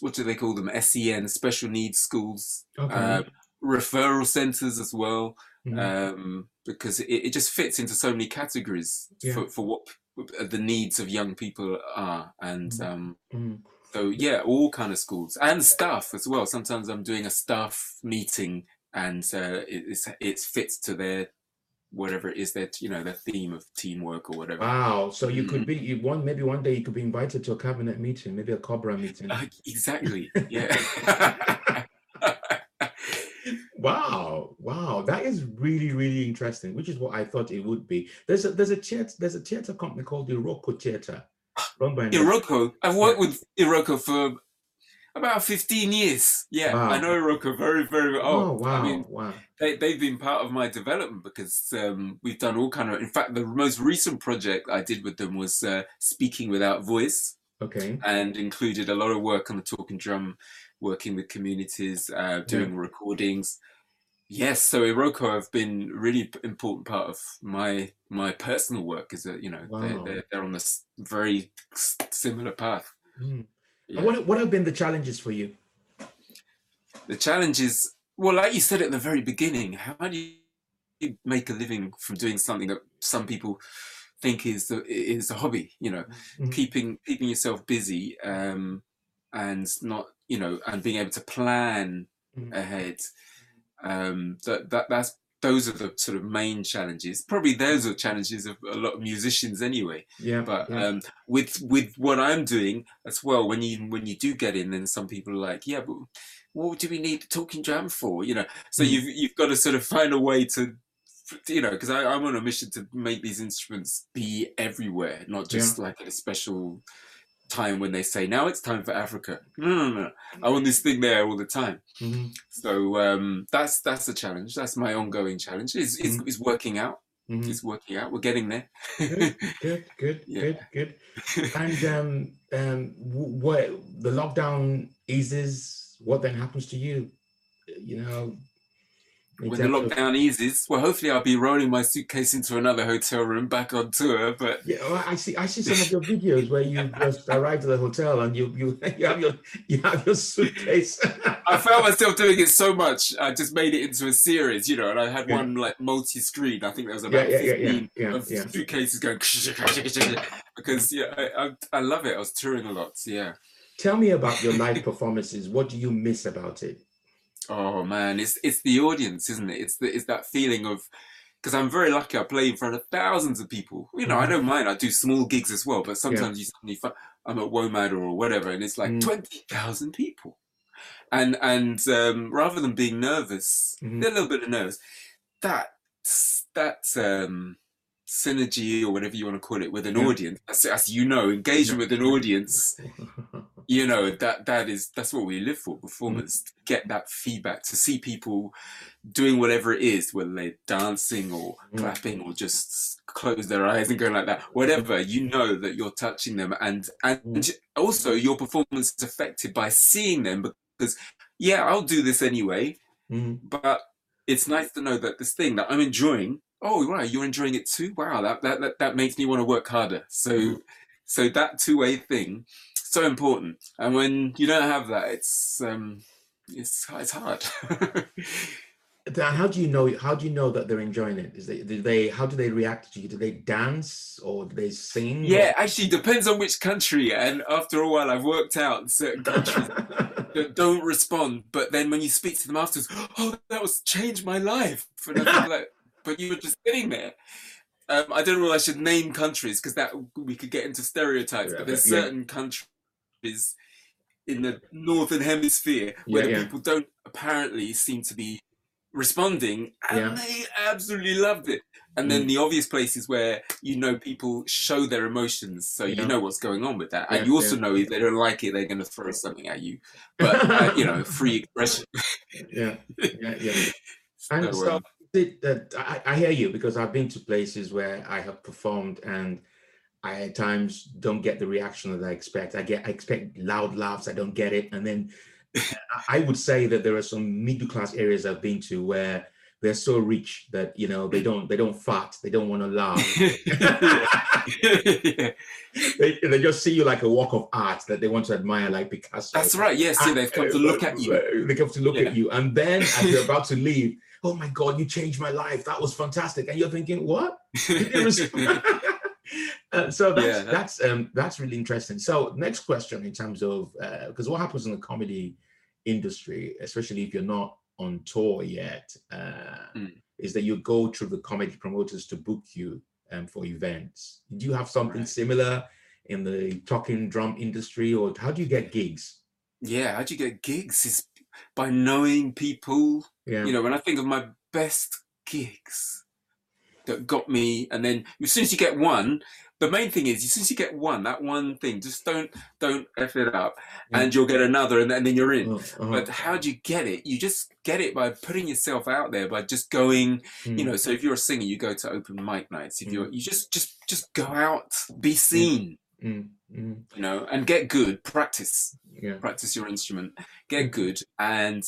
what do they call them? SEN, special needs schools, okay. uh, referral centres as well, mm-hmm. um, because it, it, just fits into so many categories yeah. for, for what the needs of young people are, and. Mm-hmm. Um, mm-hmm so yeah, all kind of schools and staff as well. Sometimes I'm doing a staff meeting and uh, it, it fits to their whatever it is that you know the theme of teamwork or whatever.
Wow! So you mm could be you one maybe one day you could be invited to a cabinet meeting, maybe a Cobra meeting.
Uh, exactly. Yeah.
wow! Wow! That is really really interesting. Which is what I thought it would be. There's a there's a theater there's a theater company called the Iroko Theater
Iroko. I've worked with Iroko for about 15 years. Yeah, wow. I know Iroko very, very well. Oh, oh, wow. I mean, wow. They, they've been part of my development because um, we've done all kind of, in fact, the most recent project I did with them was uh, Speaking Without Voice.
Okay.
And included a lot of work on the talking drum, working with communities, uh, doing yeah. recordings. Yes, so Iroko have been really important part of my my personal work. Is that you know wow. they're, they're, they're on this very similar path.
Mm. Yeah. What what have been the challenges for you?
The challenges, well, like you said at the very beginning, how do you make a living from doing something that some people think is the, is a hobby? You know, mm-hmm. keeping keeping yourself busy um, and not you know and being able to plan mm-hmm. ahead um, that, that that's those are the sort of main challenges. Probably those are challenges of a lot of musicians anyway.
Yeah.
But
yeah.
Um, with with what I'm doing as well, when you when you do get in, then some people are like, yeah, but what do we need the talking drum for? You know. So mm. you've you've got to sort of find a way to you know, because I'm on a mission to make these instruments be everywhere, not just yeah. like a special time when they say now it's time for Africa. No, no, no. I want this thing there all the time. Mm-hmm. So um, that's that's the challenge. That's my ongoing challenge. Is is, mm-hmm. working out. Mm-hmm. It's working out. We're getting there.
good, good, good, yeah. good, good. And um, um, what the lockdown eases, what then happens to you? You know,
when the lockdown eases, well, hopefully I'll be rolling my suitcase into another hotel room back on tour. But
yeah, well, I see. I see some of your videos where you just arrived at the hotel and you you you have your you have your suitcase.
I found myself doing it so much. I just made it into a series, you know. And I had yeah. one like multi-screen. I think there was about yeah, yeah, fifteen yeah, of suitcases going because yeah, I, I I love it. I was touring a lot. So, yeah.
Tell me about your live performances. What do you miss about it?
Oh man, it's it's the audience, isn't it? It's the it's that feeling of because I'm very lucky. I play in front of thousands of people. You know, mm. I don't mind. I do small gigs as well, but sometimes yeah. you suddenly find, I'm at WOMAD or whatever, and it's like mm. twenty thousand people, and and um, rather than being nervous, mm-hmm. a little bit of nerves. That that um, synergy or whatever you want to call it with an yeah. audience, as, as you know, engagement with an audience you know that that is that's what we live for performance mm. get that feedback to see people doing whatever it is whether they're dancing or mm. clapping or just close their eyes and going like that whatever you know that you're touching them and and mm. also your performance is affected by seeing them because yeah i'll do this anyway
mm.
but it's nice to know that this thing that i'm enjoying oh right you're enjoying it too wow that that that, that makes me want to work harder so mm. so that two-way thing so important. And when you don't have that, it's um, it's it's hard.
how do you know? How do you know that they're enjoying it? Is they do they? How do they react to you? Do they dance or do they sing?
Yeah, or? actually, depends on which country. And after a while, I've worked out certain countries that don't respond. But then when you speak to them afterwards, oh, that was changed my life. like, but you were just sitting there. Um, I don't know if I should name countries because that we could get into stereotypes. Yeah, but there's yeah. certain countries in the northern hemisphere where yeah, yeah. people don't apparently seem to be responding and they absolutely loved it and then mm. the obvious places where you know people show their emotions so you know what's going on with that and you also know if they don't like it they're going to throw something at you but uh, you know free expression
yeah yeah yeah and so, it, uh, I, I hear you because i've been to places where i have performed and I at times don't get the reaction that I expect. I get I expect loud laughs. I don't get it, and then I would say that there are some middle class areas I've been to where they're so rich that you know they don't they don't fart. They don't want to laugh. they, they just see you like a work of art that they want to admire, like Picasso.
That's right. Yes, yeah, they've come to look at you.
They come to look yeah. at you, and then as you're about to leave, oh my God, you changed my life. That was fantastic. And you're thinking, what? Uh, so that's yeah, that's um, that's really interesting. So next question in terms of because uh, what happens in the comedy industry, especially if you're not on tour yet, uh, mm. is that you go through the comedy promoters to book you um, for events. Do you have something right. similar in the talking drum industry, or how do you get gigs?
Yeah, how do you get gigs? Is by knowing people. Yeah. You know, when I think of my best gigs, that got me. And then as soon as you get one, the main thing is, as soon as you get one, that one thing, just don't don't f it up, and you'll get another, and, and then you're in. Uh-huh. But how do you get it? You just get it by putting yourself out there, by just going. Mm. You know, so if you're a singer, you go to open mic nights. If mm. you're, you just just just go out, be seen.
Mm.
You know, and get good. Practice.
Yeah.
Practice your instrument. Get good, and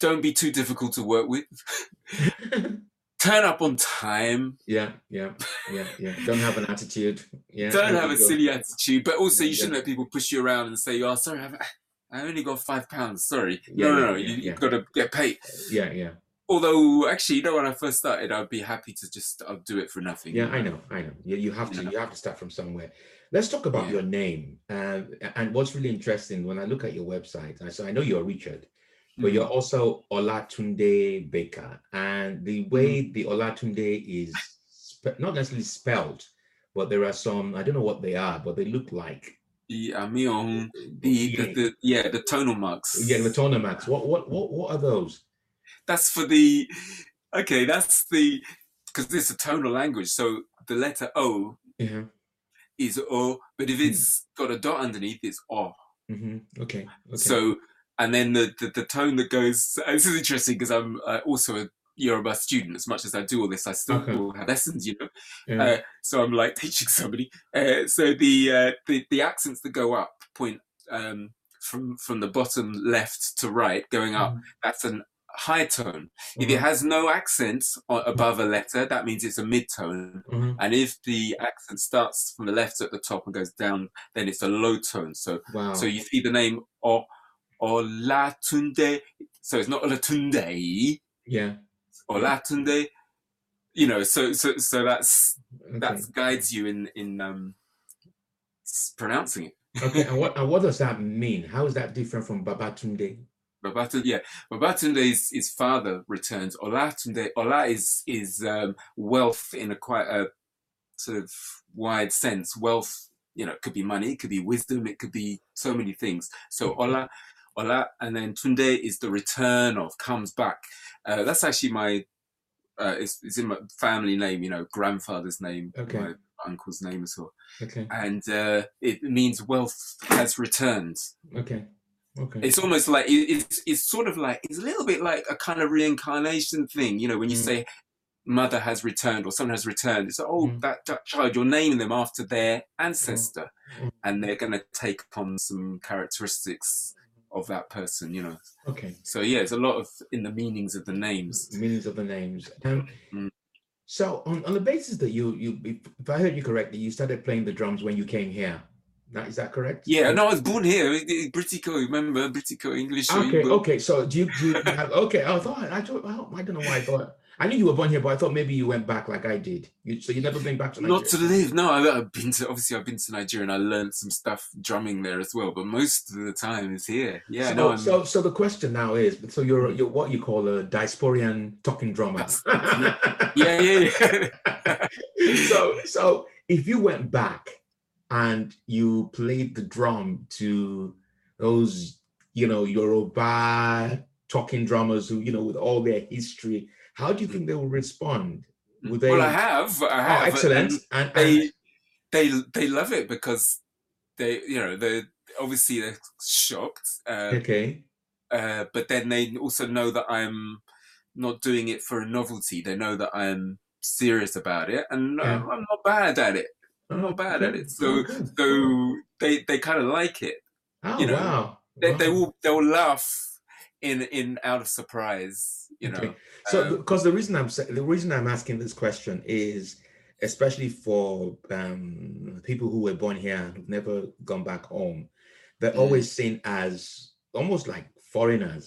don't be too difficult to work with. Turn up on time.
yeah, yeah, yeah, yeah. Don't have an attitude. Yeah.
Don't have a
go.
silly attitude. But also, you
Yeah.
shouldn't let people push you around and say, "Oh, sorry, I've, I only got five pounds. Sorry."
Yeah,
no, no, no. you. You've got to get paid.
Yeah, yeah.
Although, actually, you know, when I first started, I'd be happy to just I'll do it for nothing.
Yeah, I know, I know. You, you have to, you have to start from somewhere. Let's talk about your name. Um, and what's really interesting when I look at your website, I so I know you're Richard, but
Mm.
you're also Olatunde Baker, and the way the Olatunde is spe- not necessarily spelled, but there are some I don't know what they are, but they look like
Yeah, me on the,
yeah,
the, the yeah the tonal marks.
yeah, the tournaments. What what what what are those?
That's for the okay. That's the because it's a tonal language. So the letter O
Yeah.
is O, but if
Hmm.
it's got a dot underneath, it's O.
hmm Okay. Okay.
So and then the, the the tone that goes. This is interesting because I'm uh, also a Yoruba student. As much as I do all this, I still
Okay.
have lessons. You know,
yeah.
uh, so I'm like teaching somebody. Uh, so the, uh, the the accents that go up point um, from from the bottom left to right, going up.
Mhm.
That's an high tone. If it
Mhm.
has no accent above a letter, that means it's a mid tone.
Mhm.
And if the accent starts from the left at the top and goes down, then it's a low tone. So
Wow.
so you see the name O Olatunde. So it's not Olatunde,
yeah.
Olatunde. You know, so so so that's
Okay.
that guides you in in um pronouncing it.
okay. And what and what does that mean? How is that different from Babatunde?
Babatunde, yeah, Babatunde's his father returns. Olatunde, Ola is is um, wealth in a quite a sort of wide sense. Wealth, you know, it could be money, it could be wisdom, it could be so many things. So Ola, Ola, and then Tunde is the return of, comes back. Uh, that's actually my, uh, it's, it's in my family name, you know, grandfather's name,
Okay.
my uncle's name as well,
Okay.
and uh, it means wealth has returned.
Okay. Okay.
It's almost like it's it's sort of like it's a little bit like a kind of reincarnation thing, you know, when you
Mm.
say mother has returned or someone has returned. It's like, oh,
Mm.
that, that child, you're naming them after their ancestor,
Mm.
and they're going to take on some characteristics of that person, you know.
okay.
So yeah, it's a lot of in the meanings of the names.
Meanings of the names. Um,
Mm.
So on, on the basis that you you if I heard you correctly, you started playing the drums when you came here. Now, is that correct?
Yeah, no, I was born here, Britico. Remember Britico English?
Okay. Okay. So do you, do you have, okay? I thought I thought I don't know why I thought I knew you were born here, but I thought maybe you went back like I did. You, so you never been back to Nigeria?
Not to live. No, I- I've been to obviously I've been to Nigeria and I learned some stuff drumming there as well. But most of the time is here. Yeah,
so,
no, I'm,
so so the question now is so you're you're what you call a diasporian talking drummer.
yeah, yeah, yeah.
so so if you went back and you played the drum to those you know Yoruba talking drummers who you know with all their history, how do you think they will respond? Would they?
well, I have, I
oh,
have.
excellent.
and
And, and
They, they, they love it because they, you know, they obviously they're shocked, uh,
okay,
uh, but then they also know that I'm not doing it for a novelty. They know that I'm serious about it, and uh,
Yeah.
I'm not bad at it. I'm not bad at it. So, so they they kind of like it.
oh
you know,
wow,
They, they will they'll laugh in in out of surprise. You know.
Okay. So,
Um,
because the reason I'm the reason I'm asking this question is, especially for um, people who were born here and who've never gone back home, they're
Mm.
always seen as almost like foreigners.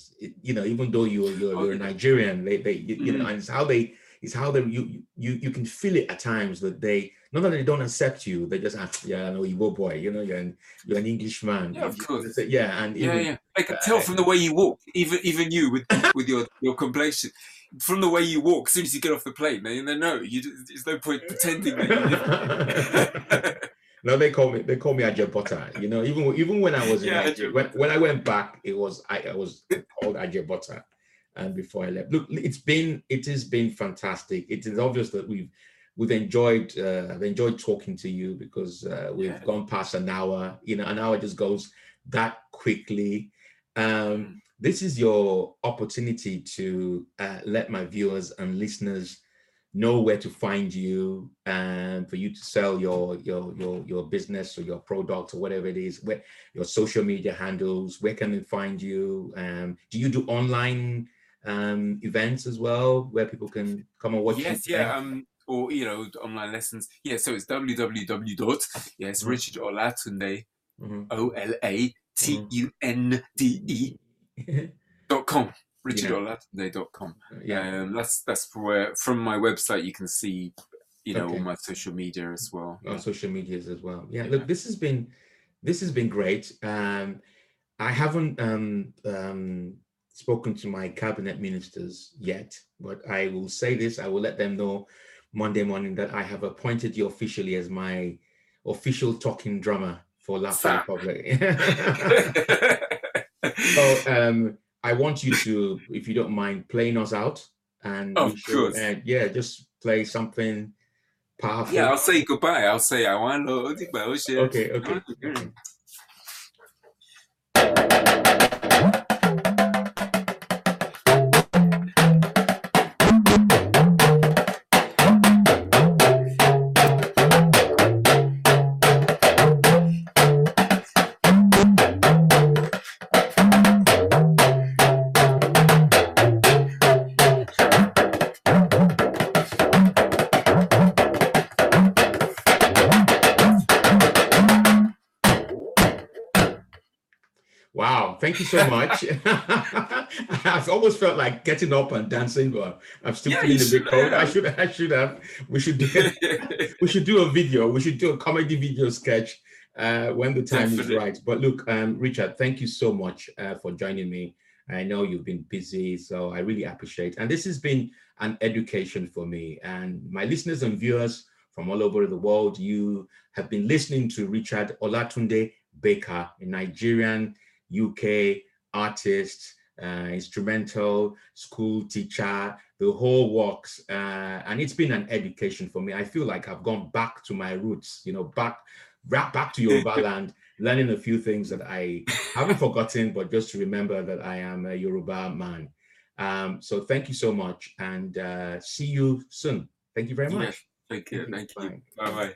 You know, even though you're you're,
Oh,
you're. Nigerian, they they you, you know,
Mm.
and it's how they it's how they you you you can feel it at times that they not that they don't accept you, they just ah, yeah, I know you boy, you know, you're an you're an Englishman.
Yeah, of course.
yeah, and
Yeah,
even-
yeah. I can tell from the way you walk, even even you with with your your complexion, from the way you walk. As soon as you get off the plane, they, they know you. There's no point pretending that
no, they call me they call me Ajabota. You know, even even when I was in
Yeah,
Nigeria, when, when I went back, it was I, I was called Ajabota. And before I left, look, it's been it has been fantastic. It is obvious that we've we've enjoyed uh, I've enjoyed talking to you because uh, we've
Yeah.
gone past an hour. You know, an hour just goes that quickly. Um, this is your opportunity to uh, let my viewers and listeners know where to find you and for you to sell your your your your business or your product or whatever it is where your social media handles where can they find you um do you do online um, events as well where people can come and watch?
Yes, yeah. Um, or you know, online lessons. Yeah, so it's www. dot Yes. Richard Olatunde. O L A T U N D E dot com. RichardOlatunde dot com.
yeah.
Um, that's that's where from my website you can see, you know,
Okay.
all my social media as well.
on social medias as well. Yeah,
Yeah.
look, this has been this has been great. Um, I haven't um, um, spoken to my cabinet ministers yet, but I will say this: I will let them know Monday morning that I have appointed you officially as my official talking drummer for Laughter
Sir.
Republic. so um, I want you to, if you don't mind, playing us out, and
Of
should-
course.
and yeah, just play something powerful.
yeah, I'll say goodbye. I'll say I want to.
Okay, okay. okay. Thank you so much. I've almost felt like getting up and dancing, but I'm still
Yeah,
feeling a bit cold. I should I should have. We should do we should do a video. We should do a comedy video sketch uh, when the time
Definitely.
is right. But look, um, Richard, thank you so much uh, for joining me. I know you've been busy, so I really appreciate. And this has been an education for me and my listeners and viewers from all over the world. You have been listening to Richard Olatunde Baker, a Nigerian UK artist, uh, instrumental, school teacher, the whole works. Uh, and it's been an education for me. I feel like I've gone back to my roots, you know, back back, back to Yoruba land, learning a few things that I haven't forgotten, but just to remember that I am a Yoruba man. Um, so thank you so much and uh, see you soon. Thank you very
Yeah,
much.
Thank you.
Thank
Thank
you.
you. Bye bye.